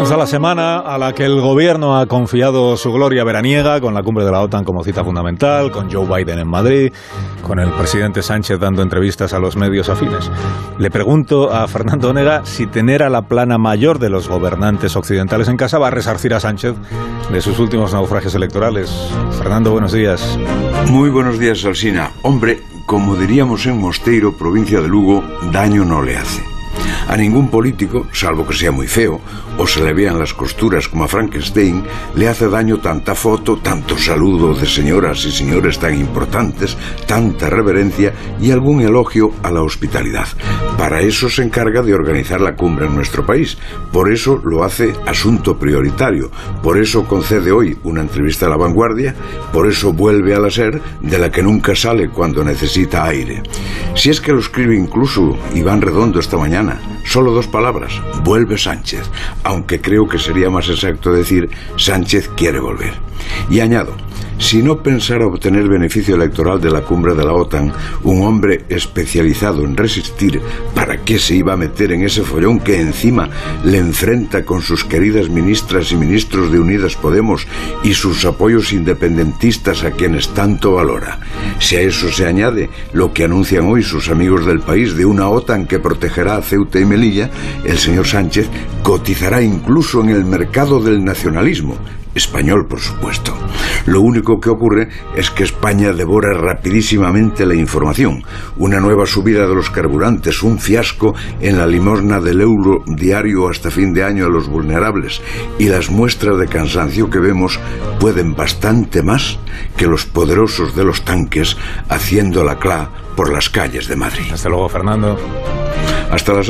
Comienza la semana a la que el gobierno ha confiado su gloria veraniega con la cumbre de la OTAN como cita fundamental, con Joe Biden en Madrid, con el presidente Sánchez dando entrevistas a los medios afines. Le pregunto a Fernando Onega si tener a la plana mayor de los gobernantes occidentales en casa va a resarcir a Sánchez de sus últimos naufragios electorales. Fernando, buenos días. Muy buenos días, Alsina. Hombre, como diríamos en Mosteiro, provincia de Lugo, daño no le hace. A ningún político, salvo que sea muy feo, o se le vean las costuras como a Frankenstein, le hace daño tanta foto, tanto saludo de señoras y señores tan importantes, tanta reverencia y algún elogio a la hospitalidad. Para eso se encarga de organizar la cumbre en nuestro país. Por eso lo hace asunto prioritario. Por eso concede hoy una entrevista a la vanguardia. Por eso vuelve a la SER, de la que nunca sale cuando necesita aire. Si es que lo escribe incluso Iván Redondo esta mañana. Solo dos palabras. Vuelve Sánchez. Aunque creo que sería más exacto decir Sánchez quiere volver. Y añado, si no pensara obtener beneficio electoral de la cumbre de la OTAN, un hombre especializado en resistir, ¿para qué se iba a meter en ese follón que encima le enfrenta con sus queridas ministras y ministros de Unidas Podemos y sus apoyos independentistas a quienes tanto valora? Si a eso se añade lo que anuncian hoy sus amigos del país de una OTAN que protegerá a Ceuta y Melilla, el señor Sánchez cotizará incluso en el mercado del nacionalismo, español por supuesto. Lo único que ocurre es que España devora rapidísimamente la información. Una nueva subida de los carburantes, un fiasco en la limosna del euro diario hasta fin de año a los vulnerables y las muestras de cansancio que vemos pueden bastante más que los poderosos de los tanques haciendo la cla por las calles de Madrid. Hasta luego, Fernando. Hasta las